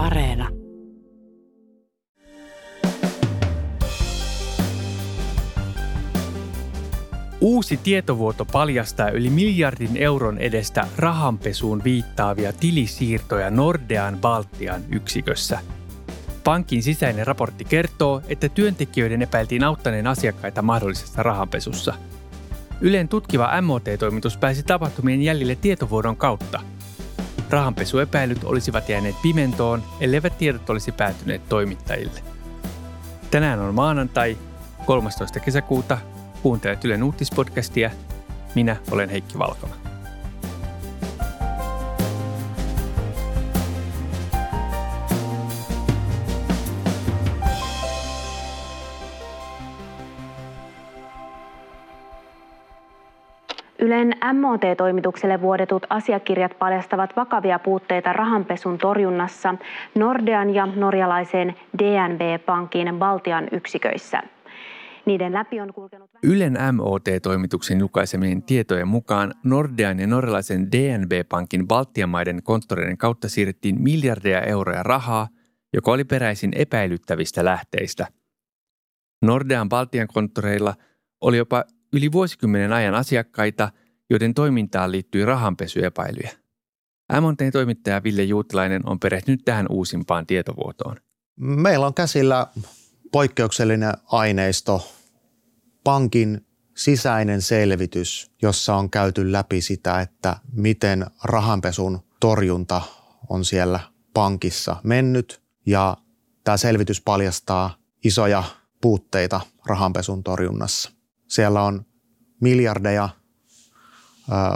Areena. Uusi tietovuoto paljastaa yli miljardin euron edestä rahanpesuun viittaavia tilisiirtoja Nordean Baltian yksikössä. Pankin sisäinen raportti kertoo, että työntekijöiden epäiltiin auttaneen asiakkaita mahdollisessa rahanpesussa. Ylen tutkiva MOT-toimitus pääsi tapahtumien jäljille tietovuodon kautta. Rahanpesuepäilyt olisivat jääneet pimentoon, elleivät tiedot olisi päätyneet toimittajille. Tänään on maanantai, 13. kesäkuuta Kuuntelet Ylen uutispodcastia. Minä olen Heikki Valkona. Ylen MOT-toimitukselle vuodetut asiakirjat paljastavat vakavia puutteita rahanpesun torjunnassa Nordean ja norjalaisen DNB-pankin Baltian yksiköissä. Niiden läpi on kulkenut... Ylen MOT-toimituksen julkaisemien tietojen mukaan Nordean ja norjalaisen DNB-pankin Baltian maiden konttoreiden kautta siirrettiin miljardeja euroja rahaa, joka oli peräisin epäilyttävistä lähteistä. Nordean Baltian konttoreilla oli jopa yli vuosikymmenen ajan asiakkaita, joiden toimintaan liittyi rahanpesyepäilyjä. MOTn toimittaja Ville Juutilainen on perehtynyt tähän uusimpaan tietovuotoon. Meillä on käsillä poikkeuksellinen aineisto, pankin sisäinen selvitys, jossa on käyty läpi sitä, että miten rahanpesun torjunta on siellä pankissa mennyt. Ja tämä selvitys paljastaa isoja puutteita rahanpesun torjunnassa. Siellä on miljardeja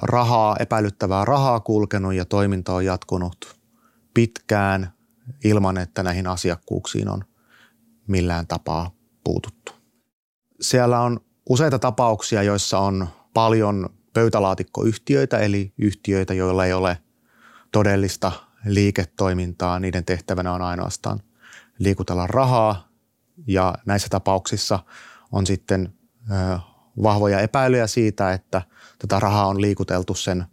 rahaa, epäilyttävää rahaa kulkenut ja toiminta on jatkunut pitkään ilman, että näihin asiakkuuksiin on millään tapaa puututtu. Siellä on useita tapauksia, joissa on paljon pöytälaatikkoyhtiöitä, eli yhtiöitä, joilla ei ole todellista liiketoimintaa. Niiden tehtävänä on ainoastaan liikutella rahaa ja näissä tapauksissa on sitten vahvoja epäilyjä siitä, että tätä rahaa on liikuteltu sen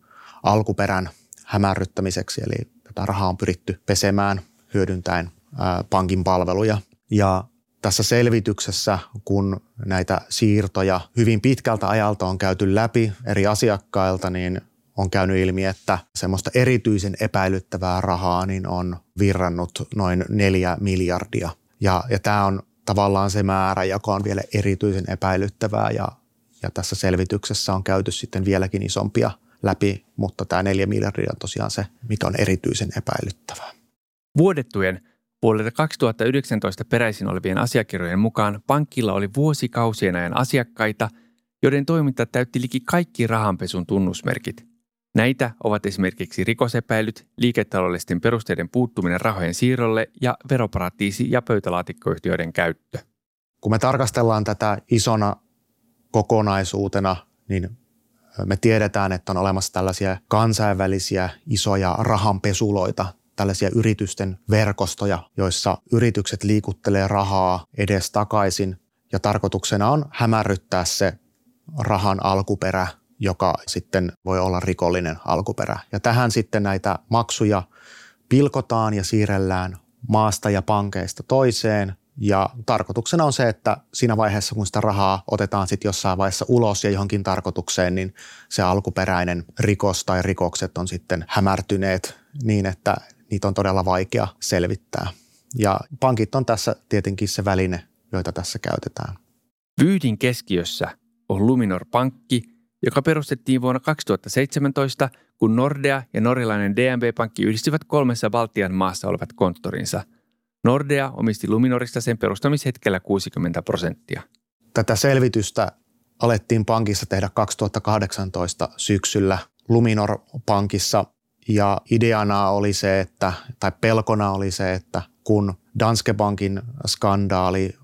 alkuperän hämärryttämiseksi, eli tätä rahaa on pyritty pesemään hyödyntäen pankin palveluja – ja tässä selvityksessä, kun näitä siirtoja hyvin pitkältä ajalta on käyty läpi eri asiakkailta, niin on käynyt ilmi, että semmoista erityisen epäilyttävää rahaa niin on virrannut noin neljä miljardia. Ja, ja tämä on tavallaan se määrä, joka on vielä erityisen epäilyttävää ja, ja tässä selvityksessä on käyty sitten vieläkin isompia läpi, mutta tämä neljä miljardia on tosiaan se, mikä on erityisen epäilyttävää. Vuodettujen Vuodelta 2019 peräisin olevien asiakirjojen mukaan pankilla oli vuosikausien ajan asiakkaita, joiden toiminta täytti liki kaikki rahanpesun tunnusmerkit. Näitä ovat esimerkiksi rikosepäilyt, liiketaloudellisten perusteiden puuttuminen rahojen siirrolle ja veroparatiisi- ja pöytälaatikkoyhtiöiden käyttö. Kun me tarkastellaan tätä isona kokonaisuutena, niin me tiedetään, että on olemassa tällaisia kansainvälisiä isoja rahanpesuloita tällaisia yritysten verkostoja, joissa yritykset liikuttelee rahaa edes takaisin ja tarkoituksena on hämärryttää se rahan alkuperä, joka sitten voi olla rikollinen alkuperä. Ja tähän sitten näitä maksuja pilkotaan ja siirrellään maasta ja pankeista toiseen. Ja tarkoituksena on se, että siinä vaiheessa, kun sitä rahaa otetaan sitten jossain vaiheessa ulos ja johonkin tarkoitukseen, niin se alkuperäinen rikos tai rikokset on sitten hämärtyneet niin, että niitä on todella vaikea selvittää. Ja pankit on tässä tietenkin se väline, joita tässä käytetään. Vyydin keskiössä on Luminor Pankki, joka perustettiin vuonna 2017, kun Nordea ja norjalainen DNB-pankki yhdistivät kolmessa Baltian maassa olevat konttorinsa. Nordea omisti Luminorista sen perustamishetkellä 60 prosenttia. Tätä selvitystä alettiin pankissa tehdä 2018 syksyllä. Luminor Pankissa ja ideana oli se, että, tai pelkona oli se, että kun Danske Bankin skandaali,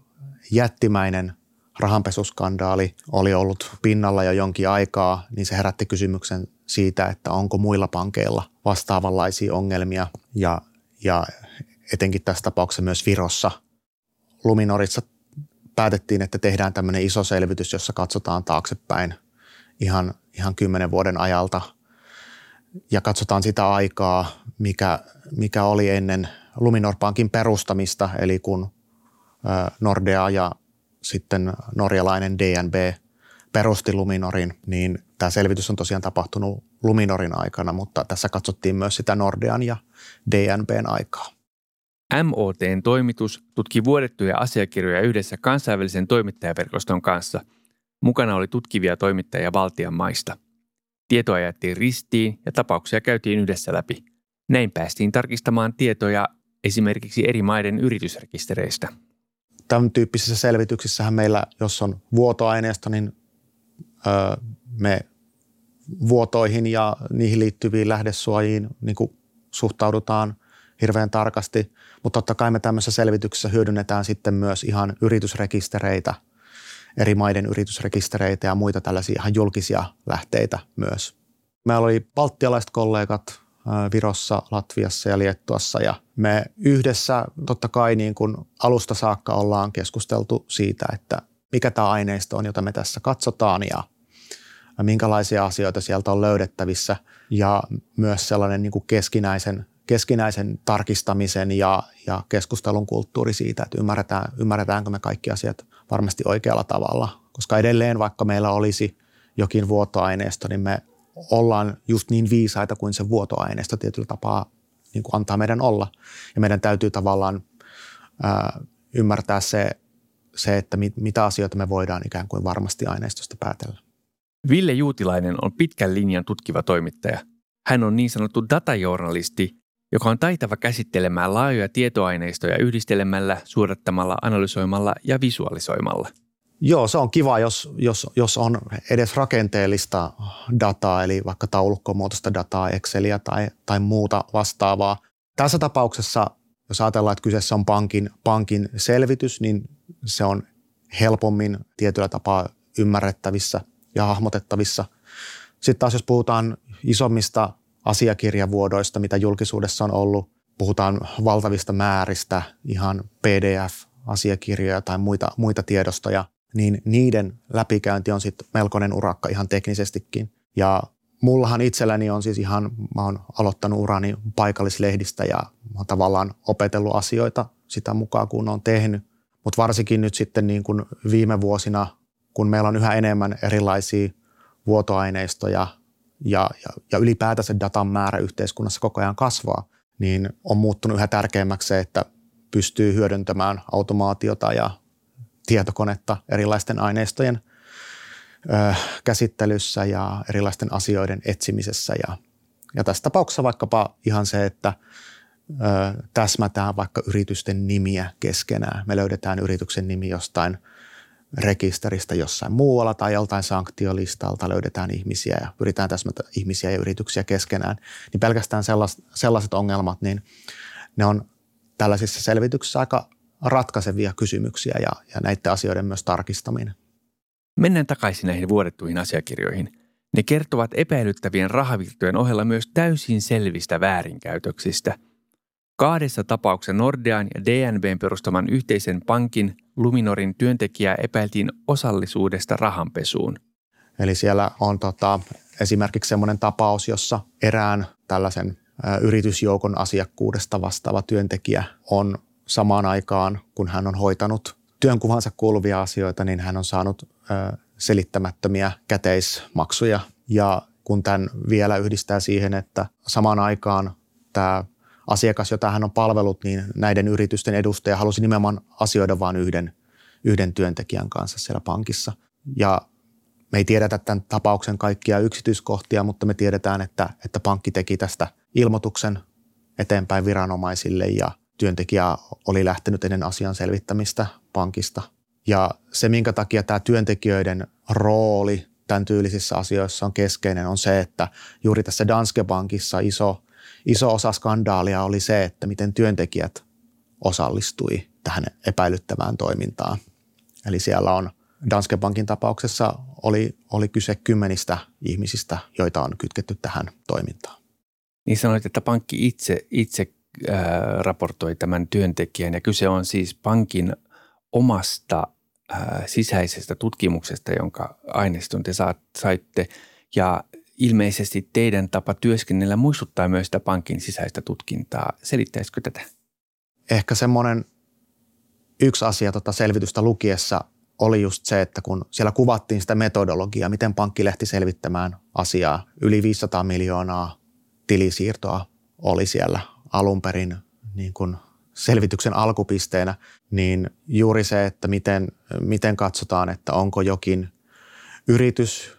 jättimäinen rahanpesuskandaali oli ollut pinnalla jo jonkin aikaa, niin se herätti kysymyksen siitä, että onko muilla pankeilla vastaavanlaisia ongelmia ja, ja etenkin tässä tapauksessa myös Virossa. Luminorissa päätettiin, että tehdään tämmöinen iso selvitys, jossa katsotaan taaksepäin ihan, ihan kymmenen vuoden ajalta – ja katsotaan sitä aikaa, mikä, mikä oli ennen Luminor-pankin perustamista, eli kun Nordea ja sitten norjalainen DNB perusti Luminorin, niin tämä selvitys on tosiaan tapahtunut Luminorin aikana, mutta tässä katsottiin myös sitä Nordean ja DNBn aikaa. MOTn toimitus tutki vuodettuja asiakirjoja yhdessä kansainvälisen toimittajaverkoston kanssa. Mukana oli tutkivia toimittajia Baltian maista. Tietoa jättiin ristiin ja tapauksia käytiin yhdessä läpi. Näin päästiin tarkistamaan tietoja esimerkiksi eri maiden yritysrekistereistä. Tämän tyyppisissä selvityksissähän meillä, jos on vuotoaineisto, niin ö, me vuotoihin ja niihin liittyviin lähdesuojiin niin suhtaudutaan hirveän tarkasti. Mutta totta kai me tämmöisessä selvityksessä hyödynnetään sitten myös ihan yritysrekistereitä, eri maiden yritysrekistereitä ja muita tällaisia ihan julkisia lähteitä myös. Meillä oli baltialaiset kollegat Virossa, Latviassa ja Liettuassa ja me yhdessä totta kai niin kuin alusta saakka ollaan keskusteltu siitä, että mikä tämä aineisto on, jota me tässä katsotaan ja minkälaisia asioita sieltä on löydettävissä ja myös sellainen niin kuin keskinäisen, keskinäisen tarkistamisen ja, ja keskustelun kulttuuri siitä, että ymmärretään, ymmärretäänkö me kaikki asiat varmasti oikealla tavalla. Koska edelleen vaikka meillä olisi jokin vuotoaineisto, niin me ollaan just niin viisaita kuin se vuotoaineisto tietyllä tapaa niin kuin antaa meidän olla. Ja meidän täytyy tavallaan ää, ymmärtää se, se, että mit, mitä asioita me voidaan ikään kuin varmasti aineistosta päätellä. Ville Juutilainen on pitkän linjan tutkiva toimittaja. Hän on niin sanottu datajournalisti, joka on taitava käsittelemään laajoja tietoaineistoja yhdistelemällä, suodattamalla, analysoimalla ja visualisoimalla. Joo, se on kiva, jos, jos, jos on edes rakenteellista dataa, eli vaikka taulukkomuotoista dataa, Exceliä tai, tai muuta vastaavaa. Tässä tapauksessa, jos ajatellaan, että kyseessä on pankin, pankin selvitys, niin se on helpommin tietyllä tapaa ymmärrettävissä ja hahmotettavissa. Sitten taas jos puhutaan isommista asiakirjavuodoista, mitä julkisuudessa on ollut, puhutaan valtavista määristä, ihan PDF-asiakirjoja tai muita, muita tiedostoja, niin niiden läpikäynti on sitten melkoinen urakka ihan teknisestikin. Ja mullahan itselläni on siis ihan, mä oon aloittanut urani paikallislehdistä ja mä oon tavallaan opetellut asioita sitä mukaan, kun on tehnyt. Mutta varsinkin nyt sitten niin kuin viime vuosina kun meillä on yhä enemmän erilaisia vuotoaineistoja ja, ja, ja ylipäätänsä datan määrä yhteiskunnassa koko ajan kasvaa, niin on muuttunut yhä tärkeämmäksi se, että pystyy hyödyntämään automaatiota ja tietokonetta erilaisten aineistojen ö, käsittelyssä ja erilaisten asioiden etsimisessä. Ja, ja tässä tapauksessa vaikkapa ihan se, että ö, täsmätään vaikka yritysten nimiä keskenään. Me löydetään yrityksen nimi jostain – rekisteristä jossain muualla tai joltain sanktiolistalta löydetään ihmisiä ja pyritään täsmätä ihmisiä ja yrityksiä keskenään, niin pelkästään sellaiset, sellaiset ongelmat, niin ne on tällaisissa selvityksissä aika ratkaisevia kysymyksiä ja, ja näiden asioiden myös tarkistaminen. Mennään takaisin näihin vuodettuihin asiakirjoihin. Ne kertovat epäilyttävien rahavirtojen ohella myös täysin selvistä väärinkäytöksistä – Kahdessa tapauksessa Nordean ja DNBn perustaman yhteisen pankin Luminorin työntekijää epäiltiin osallisuudesta rahanpesuun. Eli siellä on tota, esimerkiksi sellainen tapaus, jossa erään tällaisen yritysjoukon asiakkuudesta vastaava työntekijä on samaan aikaan, kun hän on hoitanut työnkuvansa kuuluvia asioita, niin hän on saanut selittämättömiä käteismaksuja. Ja kun tämän vielä yhdistää siihen, että samaan aikaan tämä asiakas, jota hän on palvellut, niin näiden yritysten edustaja halusi nimenomaan asioida vain yhden, yhden työntekijän kanssa siellä pankissa. Ja me ei tiedetä tämän tapauksen kaikkia yksityiskohtia, mutta me tiedetään, että, että pankki teki tästä ilmoituksen eteenpäin viranomaisille ja työntekijä oli lähtenyt ennen asian selvittämistä pankista. Ja se, minkä takia tämä työntekijöiden rooli tämän tyylisissä asioissa on keskeinen, on se, että juuri tässä Danske Bankissa iso iso osa skandaalia oli se, että miten työntekijät osallistui tähän epäilyttävään toimintaan. Eli siellä on Danske Bankin tapauksessa oli, oli kyse kymmenistä ihmisistä, joita on kytketty tähän toimintaan. Niin sanoit, että pankki itse, itse äh, raportoi tämän työntekijän ja kyse on siis pankin omasta äh, sisäisestä tutkimuksesta, jonka aineiston te saat, saitte. Ja ilmeisesti teidän tapa työskennellä muistuttaa myös sitä pankin sisäistä tutkintaa. Selittäisikö tätä? ehkä semmoinen yksi asia tota selvitystä lukiessa oli just se, että kun siellä kuvattiin sitä metodologiaa, miten pankki lähti selvittämään asiaa, yli 500 miljoonaa tilisiirtoa oli siellä alun perin niin kuin selvityksen alkupisteenä, niin juuri se, että miten, miten katsotaan, että onko jokin yritys,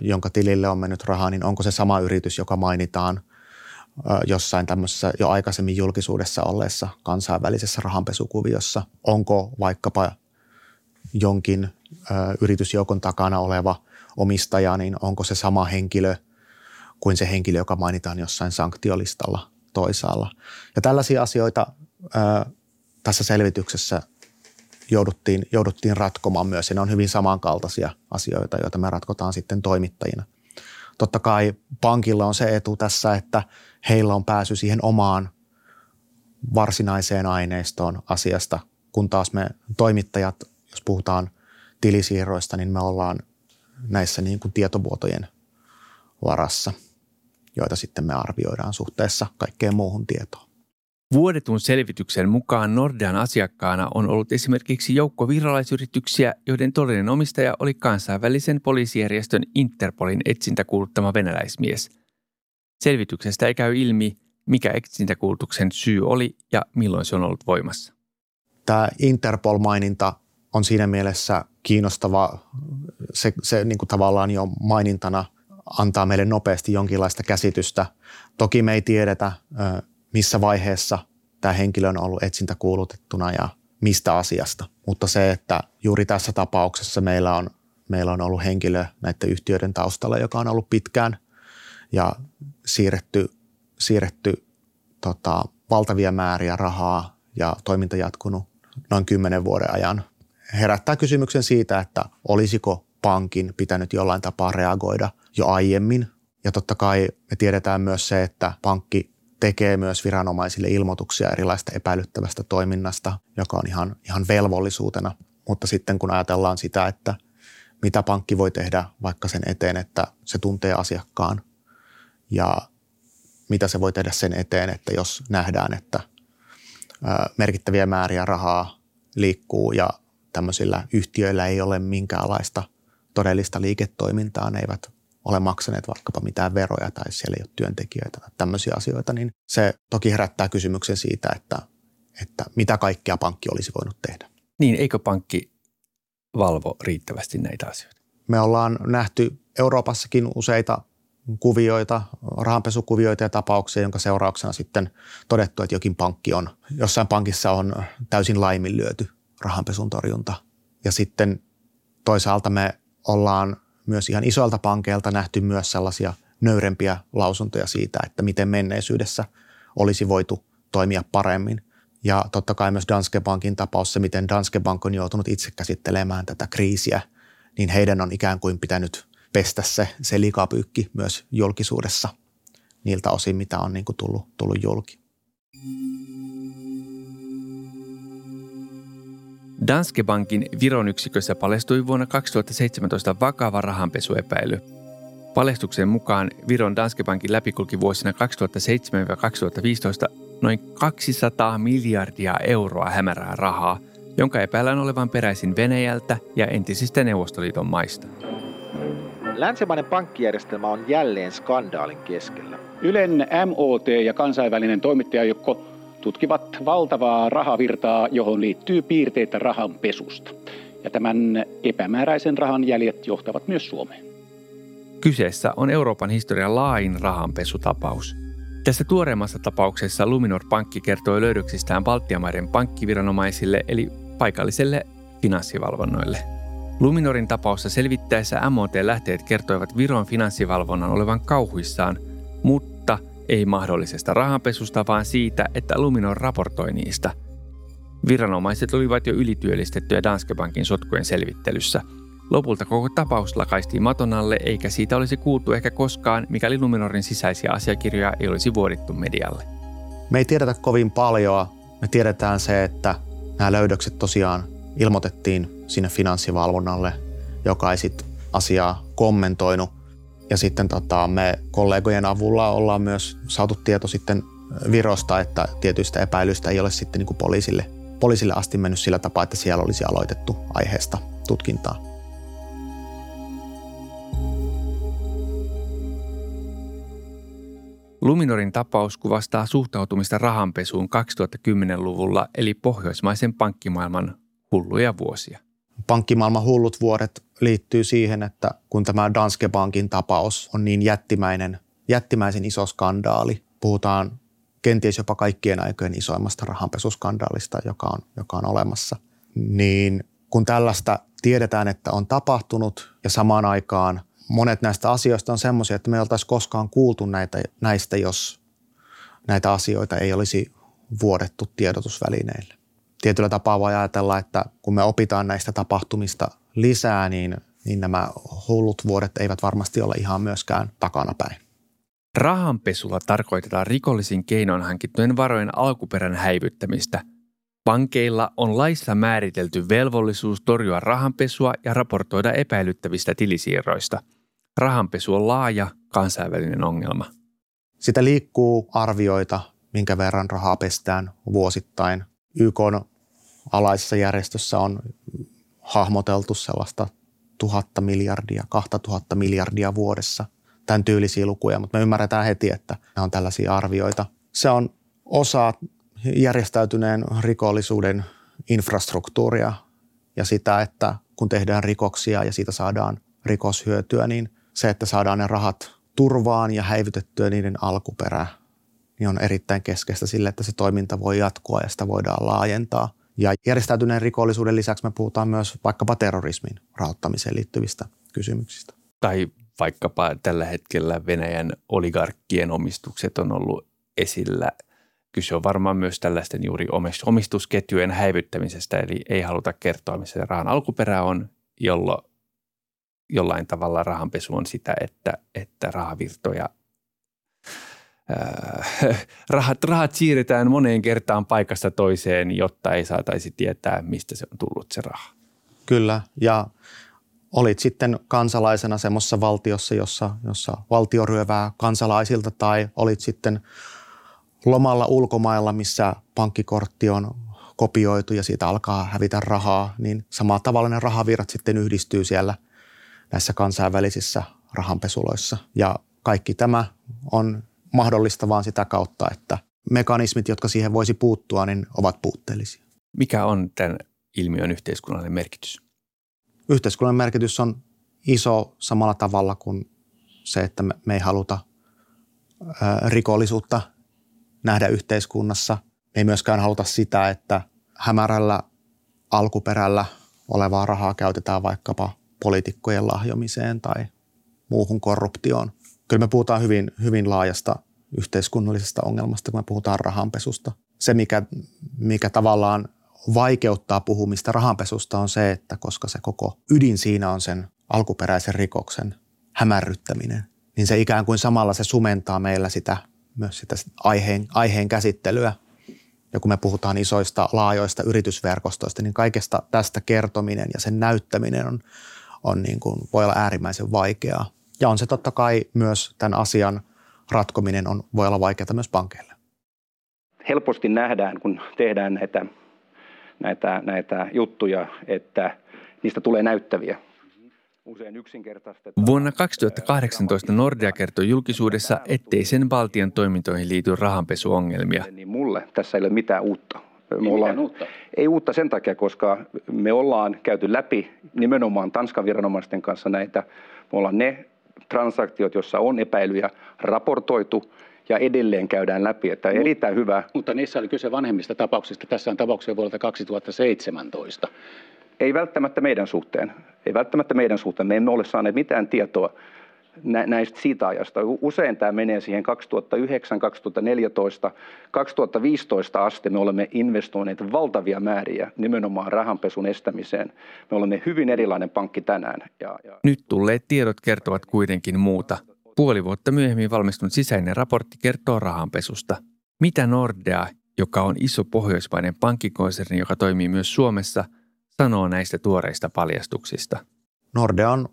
jonka tilille on mennyt rahaa, niin onko se sama yritys, joka mainitaan jossain tämmöisessä jo aikaisemmin julkisuudessa olleessa kansainvälisessä rahanpesukuviossa. Onko vaikkapa jonkin yritysjoukon takana oleva omistaja, niin onko se sama henkilö kuin se henkilö, joka mainitaan jossain sanktiolistalla toisaalla. Ja tällaisia asioita ää, tässä selvityksessä jouduttiin, jouduttiin ratkomaan myös, ja ne on hyvin samankaltaisia asioita, joita me ratkotaan sitten toimittajina. Totta kai pankilla on se etu tässä, että heillä on pääsy siihen omaan varsinaiseen aineistoon asiasta, kun taas me toimittajat, jos puhutaan tilisiirroista, niin me ollaan näissä niin kuin tietovuotojen varassa, joita sitten me arvioidaan suhteessa kaikkeen muuhun tietoon. Vuodetun selvityksen mukaan Nordean asiakkaana on ollut esimerkiksi joukko virolaisyrityksiä, joiden todellinen omistaja oli kansainvälisen poliisijärjestön Interpolin etsintäkuuluttama venäläismies. Selvityksestä ei käy ilmi, mikä etsintäkuulutuksen syy oli ja milloin se on ollut voimassa. Tämä Interpol-maininta on siinä mielessä kiinnostava. Se, se niin kuin tavallaan jo mainintana antaa meille nopeasti jonkinlaista käsitystä. Toki me ei tiedetä, missä vaiheessa tämä henkilö on ollut etsintäkuulutettuna ja mistä asiasta. Mutta se, että juuri tässä tapauksessa meillä on, meillä on ollut henkilö näiden yhtiöiden taustalla, joka on ollut pitkään ja siirretty, siirretty tota, valtavia määriä rahaa ja toiminta jatkunut noin kymmenen vuoden ajan. Herättää kysymyksen siitä, että olisiko pankin pitänyt jollain tapaa reagoida jo aiemmin. Ja totta kai me tiedetään myös se, että pankki tekee myös viranomaisille ilmoituksia erilaista epäilyttävästä toiminnasta, joka on ihan, ihan velvollisuutena. Mutta sitten kun ajatellaan sitä, että mitä pankki voi tehdä vaikka sen eteen, että se tuntee asiakkaan ja mitä se voi tehdä sen eteen, että jos nähdään, että merkittäviä määriä rahaa liikkuu ja tämmöisillä yhtiöillä ei ole minkäänlaista todellista liiketoimintaa, ne eivät ole maksaneet vaikkapa mitään veroja tai siellä ei ole työntekijöitä tai tämmöisiä asioita, niin se toki herättää kysymyksen siitä, että, että mitä kaikkea pankki olisi voinut tehdä. Niin, eikö pankki valvo riittävästi näitä asioita? Me ollaan nähty Euroopassakin useita kuvioita, rahanpesukuvioita ja tapauksia, jonka seurauksena sitten todettu, että jokin pankki on, jossain pankissa on täysin laiminlyöty rahanpesun torjunta. Ja sitten toisaalta me ollaan myös ihan isoilta pankeilta nähty myös sellaisia nöyrempiä lausuntoja siitä, että miten menneisyydessä olisi voitu toimia paremmin. Ja totta kai myös Danske Bankin tapaus, se miten Danske Bank on joutunut itse käsittelemään tätä kriisiä, niin heidän on ikään kuin pitänyt pestä se, se likapyykki myös julkisuudessa niiltä osin, mitä on niin kuin tullut, tullut julki. Danske Bankin Viron yksikössä paljastui vuonna 2017 vakava rahanpesuepäily. Paljastuksen mukaan Viron Danske Bankin läpikulki vuosina 2007-2015 noin 200 miljardia euroa hämärää rahaa, jonka epäillään olevan peräisin Venäjältä ja entisistä Neuvostoliiton maista. Länsimainen pankkijärjestelmä on jälleen skandaalin keskellä. Ylen MOT ja kansainvälinen toimittajajoukko tutkivat valtavaa rahavirtaa, johon liittyy piirteitä rahanpesusta. Ja tämän epämääräisen rahan jäljet johtavat myös Suomeen. Kyseessä on Euroopan historian lain rahanpesutapaus. Tässä tuoreemmassa tapauksessa Luminor Pankki kertoi löydöksistään Baltiamaiden pankkiviranomaisille eli paikalliselle finanssivalvonnoille. Luminorin tapausta selvittäessä MOT-lähteet kertoivat Viron finanssivalvonnan olevan kauhuissaan, mutta ei mahdollisesta rahanpesusta, vaan siitä, että Luminor raportoi niistä. Viranomaiset olivat jo ylityöllistettyjä Danske Bankin sotkujen selvittelyssä. Lopulta koko tapaus lakaistiin maton alle, eikä siitä olisi kuultu ehkä koskaan, mikäli Luminorin sisäisiä asiakirjoja ei olisi vuodittu medialle. Me ei tiedetä kovin paljon. Me tiedetään se, että nämä löydökset tosiaan ilmoitettiin sinne finanssivalvonnalle, joka ei sitten asiaa kommentoinut. Ja sitten tota, me kollegojen avulla ollaan myös saatu tieto sitten Virosta, että tietyistä epäilystä ei ole sitten niin kuin poliisille, poliisille asti mennyt sillä tapaa, että siellä olisi aloitettu aiheesta tutkintaa. Luminorin tapaus kuvastaa suhtautumista rahanpesuun 2010-luvulla eli pohjoismaisen pankkimaailman hulluja vuosia. Pankkimaailman hullut vuodet liittyy siihen, että kun tämä Danske Bankin tapaus on niin jättimäinen, jättimäisen iso skandaali, puhutaan kenties jopa kaikkien aikojen isoimmasta rahanpesuskandaalista, joka on, joka on olemassa, niin kun tällaista tiedetään, että on tapahtunut ja samaan aikaan monet näistä asioista on semmoisia, että me ei oltaisi koskaan kuultu näitä, näistä, jos näitä asioita ei olisi vuodettu tiedotusvälineille. Tietyllä tapaa voi ajatella, että kun me opitaan näistä tapahtumista lisää, niin, niin nämä hullut vuodet eivät varmasti ole ihan myöskään takanapäin. Rahanpesulla tarkoitetaan rikollisin keinoin hankittujen varojen alkuperän häivyttämistä. Pankeilla on laissa määritelty velvollisuus torjua rahanpesua ja raportoida epäilyttävistä tilisiirroista – rahanpesu on laaja kansainvälinen ongelma. Sitä liikkuu arvioita, minkä verran rahaa pestään vuosittain. YK alaisessa järjestössä on hahmoteltu sellaista tuhatta miljardia, kahta tuhatta miljardia vuodessa. Tämän tyylisiä lukuja, mutta me ymmärretään heti, että nämä on tällaisia arvioita. Se on osa järjestäytyneen rikollisuuden infrastruktuuria ja sitä, että kun tehdään rikoksia ja siitä saadaan rikoshyötyä, niin se, että saadaan ne rahat turvaan ja häivytettyä niiden alkuperää, niin on erittäin keskeistä sille, että se toiminta voi jatkua ja sitä voidaan laajentaa. Ja järjestäytyneen rikollisuuden lisäksi me puhutaan myös vaikkapa terrorismin rahoittamiseen liittyvistä kysymyksistä. Tai vaikkapa tällä hetkellä Venäjän oligarkkien omistukset on ollut esillä. Kyse on varmaan myös tällaisten juuri omistusketjujen häivyttämisestä, eli ei haluta kertoa, missä se rahan alkuperä on, jolloin jollain tavalla rahanpesu on sitä, että, että rahavirtoja äh, rahat, rahat siirretään moneen kertaan paikasta toiseen, jotta ei saataisi tietää, mistä se on tullut se raha. Kyllä, ja olit sitten kansalaisena semmoisessa valtiossa, jossa, jossa valtio ryövää kansalaisilta tai olit sitten lomalla ulkomailla, missä pankkikortti on kopioitu ja siitä alkaa hävitä rahaa, niin samalla tavalla rahavirrat sitten yhdistyy siellä – näissä kansainvälisissä rahanpesuloissa. Ja kaikki tämä on mahdollista vain sitä kautta, että mekanismit, jotka siihen voisi puuttua, niin ovat puutteellisia. Mikä on tämän ilmiön yhteiskunnallinen merkitys? Yhteiskunnallinen merkitys on iso samalla tavalla kuin se, että me ei haluta rikollisuutta nähdä yhteiskunnassa. Me ei myöskään haluta sitä, että hämärällä alkuperällä olevaa rahaa käytetään vaikkapa poliitikkojen lahjomiseen tai muuhun korruptioon. Kyllä me puhutaan hyvin, hyvin laajasta yhteiskunnallisesta ongelmasta, kun me puhutaan rahanpesusta. Se, mikä, mikä tavallaan vaikeuttaa puhumista rahanpesusta on se, että koska se koko ydin siinä on sen alkuperäisen rikoksen hämärryttäminen, niin se ikään kuin samalla se sumentaa meillä sitä, myös sitä aiheen, aiheen käsittelyä. Ja kun me puhutaan isoista, laajoista yritysverkostoista, niin kaikesta tästä kertominen ja sen näyttäminen on on niin kuin, voi olla äärimmäisen vaikeaa. Ja on se totta kai myös tämän asian ratkominen on, voi olla vaikeaa myös pankeille. Helposti nähdään, kun tehdään näitä, näitä, näitä juttuja, että niistä tulee näyttäviä. Vuonna 2018 Nordea kertoi julkisuudessa, ettei sen valtion toimintoihin liity rahanpesuongelmia. Niin mulle tässä ei ole mitään uutta. Me ei ollaan, uutta? Ei uutta sen takia, koska me ollaan käyty läpi nimenomaan Tanskan viranomaisten kanssa näitä. Me ollaan ne transaktiot, joissa on epäilyjä raportoitu ja edelleen käydään läpi, että Mut, erittäin hyvä. Mutta niissä oli kyse vanhemmista tapauksista. Tässä on tapauksia vuodelta 2017. Ei välttämättä meidän suhteen. Ei välttämättä meidän suhteen. Me emme ole saaneet mitään tietoa näistä siitä ajasta. Usein tämä menee siihen 2009, 2014, 2015 asti me olemme investoineet valtavia määriä nimenomaan rahanpesun estämiseen. Me olemme hyvin erilainen pankki tänään. Ja, ja... Nyt tulleet tiedot kertovat kuitenkin muuta. Puoli vuotta myöhemmin valmistunut sisäinen raportti kertoo rahanpesusta. Mitä Nordea, joka on iso pohjoismainen pankkikonserni, joka toimii myös Suomessa, sanoo näistä tuoreista paljastuksista? Nordea on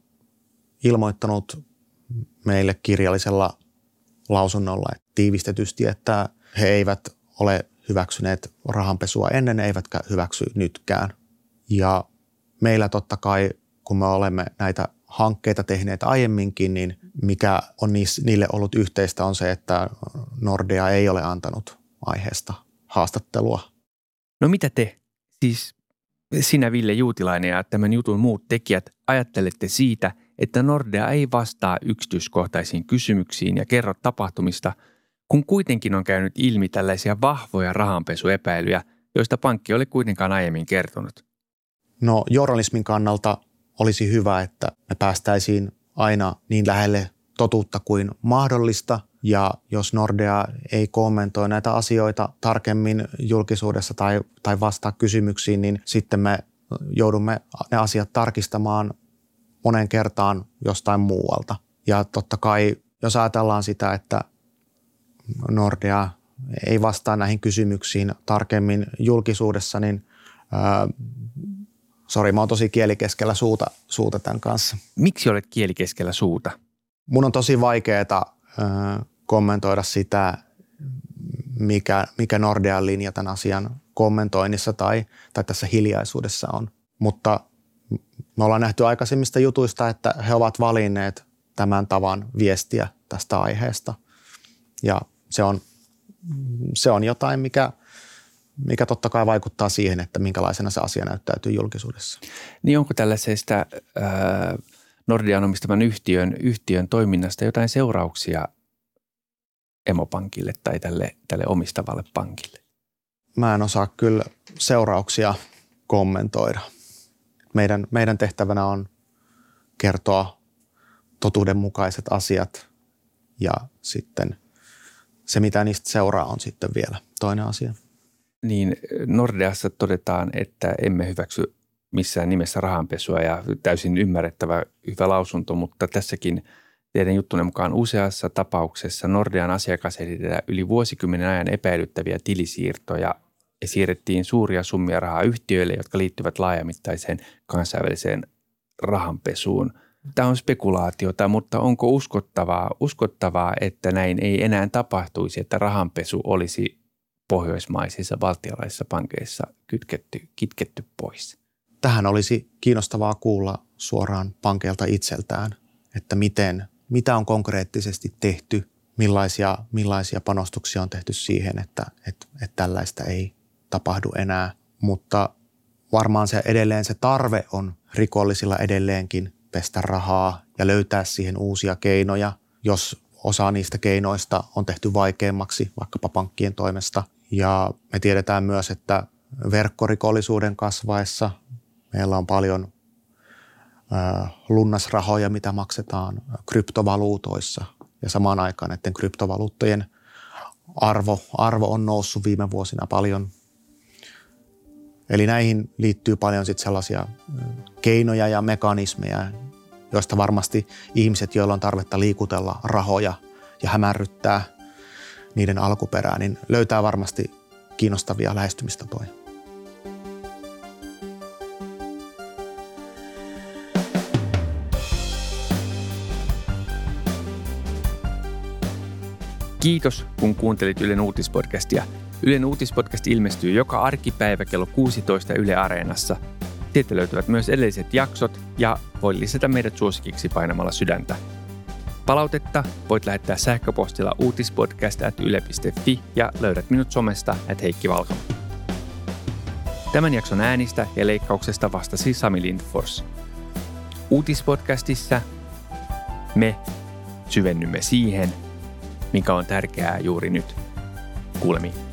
ilmoittanut meille kirjallisella lausunnolla että tiivistetysti, että He eivät ole hyväksyneet rahanpesua ennen, eivätkä hyväksy nytkään. Ja meillä totta kai, kun me olemme näitä hankkeita tehneet aiemminkin, niin mikä on niille ollut yhteistä on se, että Nordea ei ole antanut aiheesta haastattelua. No mitä te, siis sinä Ville Juutilainen ja tämän jutun muut tekijät ajattelette siitä, että Nordea ei vastaa yksityiskohtaisiin kysymyksiin ja kerro tapahtumista, kun kuitenkin on käynyt ilmi tällaisia vahvoja rahanpesuepäilyjä, joista pankki oli kuitenkaan aiemmin kertonut? No journalismin kannalta olisi hyvä, että me päästäisiin aina niin lähelle totuutta kuin mahdollista. Ja jos Nordea ei kommentoi näitä asioita tarkemmin julkisuudessa tai, tai vastaa kysymyksiin, niin sitten me joudumme ne asiat tarkistamaan monen kertaan jostain muualta. Ja totta kai, jos ajatellaan sitä, että Nordea ei vastaa näihin kysymyksiin tarkemmin julkisuudessa, niin Sori, mä oon tosi kielikeskellä suuta, suuta tämän kanssa. Miksi olet kielikeskellä suuta? Mun on tosi vaikeaa äh, kommentoida sitä, mikä, mikä Nordean linja tämän asian kommentoinnissa tai, tai tässä hiljaisuudessa on. Mutta me ollaan nähty aikaisemmista jutuista, että he ovat valinneet tämän tavan viestiä tästä aiheesta. Ja se on, se on jotain, mikä – mikä totta kai vaikuttaa siihen, että minkälaisena se asia näyttäytyy julkisuudessa. Niin onko tällaisesta äh, Nordean omistaman yhtiön, yhtiön toiminnasta jotain seurauksia emopankille tai tälle, tälle omistavalle pankille? Mä en osaa kyllä seurauksia kommentoida. Meidän, meidän tehtävänä on kertoa totuudenmukaiset asiat ja sitten se, mitä niistä seuraa, on sitten vielä toinen asia. Niin Nordeassa todetaan, että emme hyväksy missään nimessä rahanpesua ja täysin ymmärrettävä hyvä lausunto, mutta tässäkin teidän juttunne mukaan useassa tapauksessa Nordean asiakasediellä yli vuosikymmenen ajan epäilyttäviä tilisiirtoja ja siirrettiin suuria summia rahaa yhtiöille, jotka liittyvät laajamittaiseen kansainväliseen rahanpesuun. Tämä on spekulaatiota, mutta onko uskottavaa, uskottavaa, että näin ei enää tapahtuisi, että rahanpesu olisi pohjoismaisissa valtiolaisissa pankeissa kytketty, kitketty pois? Tähän olisi kiinnostavaa kuulla suoraan pankeilta itseltään, että miten, mitä on konkreettisesti tehty, millaisia, millaisia panostuksia on tehty siihen, että, että, että tällaista ei tapahdu enää. Mutta varmaan se edelleen se tarve on rikollisilla edelleenkin pestä rahaa ja löytää siihen uusia keinoja, jos osa niistä keinoista on tehty vaikeammaksi vaikkapa pankkien toimesta – ja me tiedetään myös, että verkkorikollisuuden kasvaessa meillä on paljon lunnasrahoja, mitä maksetaan kryptovaluutoissa. Ja samaan aikaan näiden kryptovaluuttojen arvo, arvo on noussut viime vuosina paljon. Eli näihin liittyy paljon sit sellaisia keinoja ja mekanismeja, joista varmasti ihmiset, joilla on tarvetta liikutella rahoja ja hämärryttää – niiden alkuperää, niin löytää varmasti kiinnostavia lähestymistapoja. Kiitos, kun kuuntelit Ylen uutispodcastia. Ylen uutispodcast ilmestyy joka arkipäivä kello 16 Yle Areenassa. Sieltä löytyvät myös edelliset jaksot ja voi lisätä meidät suosikiksi painamalla sydäntä. Palautetta voit lähettää sähköpostilla uutispodcast.yle.fi ja löydät minut somesta at Heikki Valkama. Tämän jakson äänistä ja leikkauksesta vastasi Sami Lindfors. Uutispodcastissa me syvennymme siihen, mikä on tärkeää juuri nyt. Kuulemiin.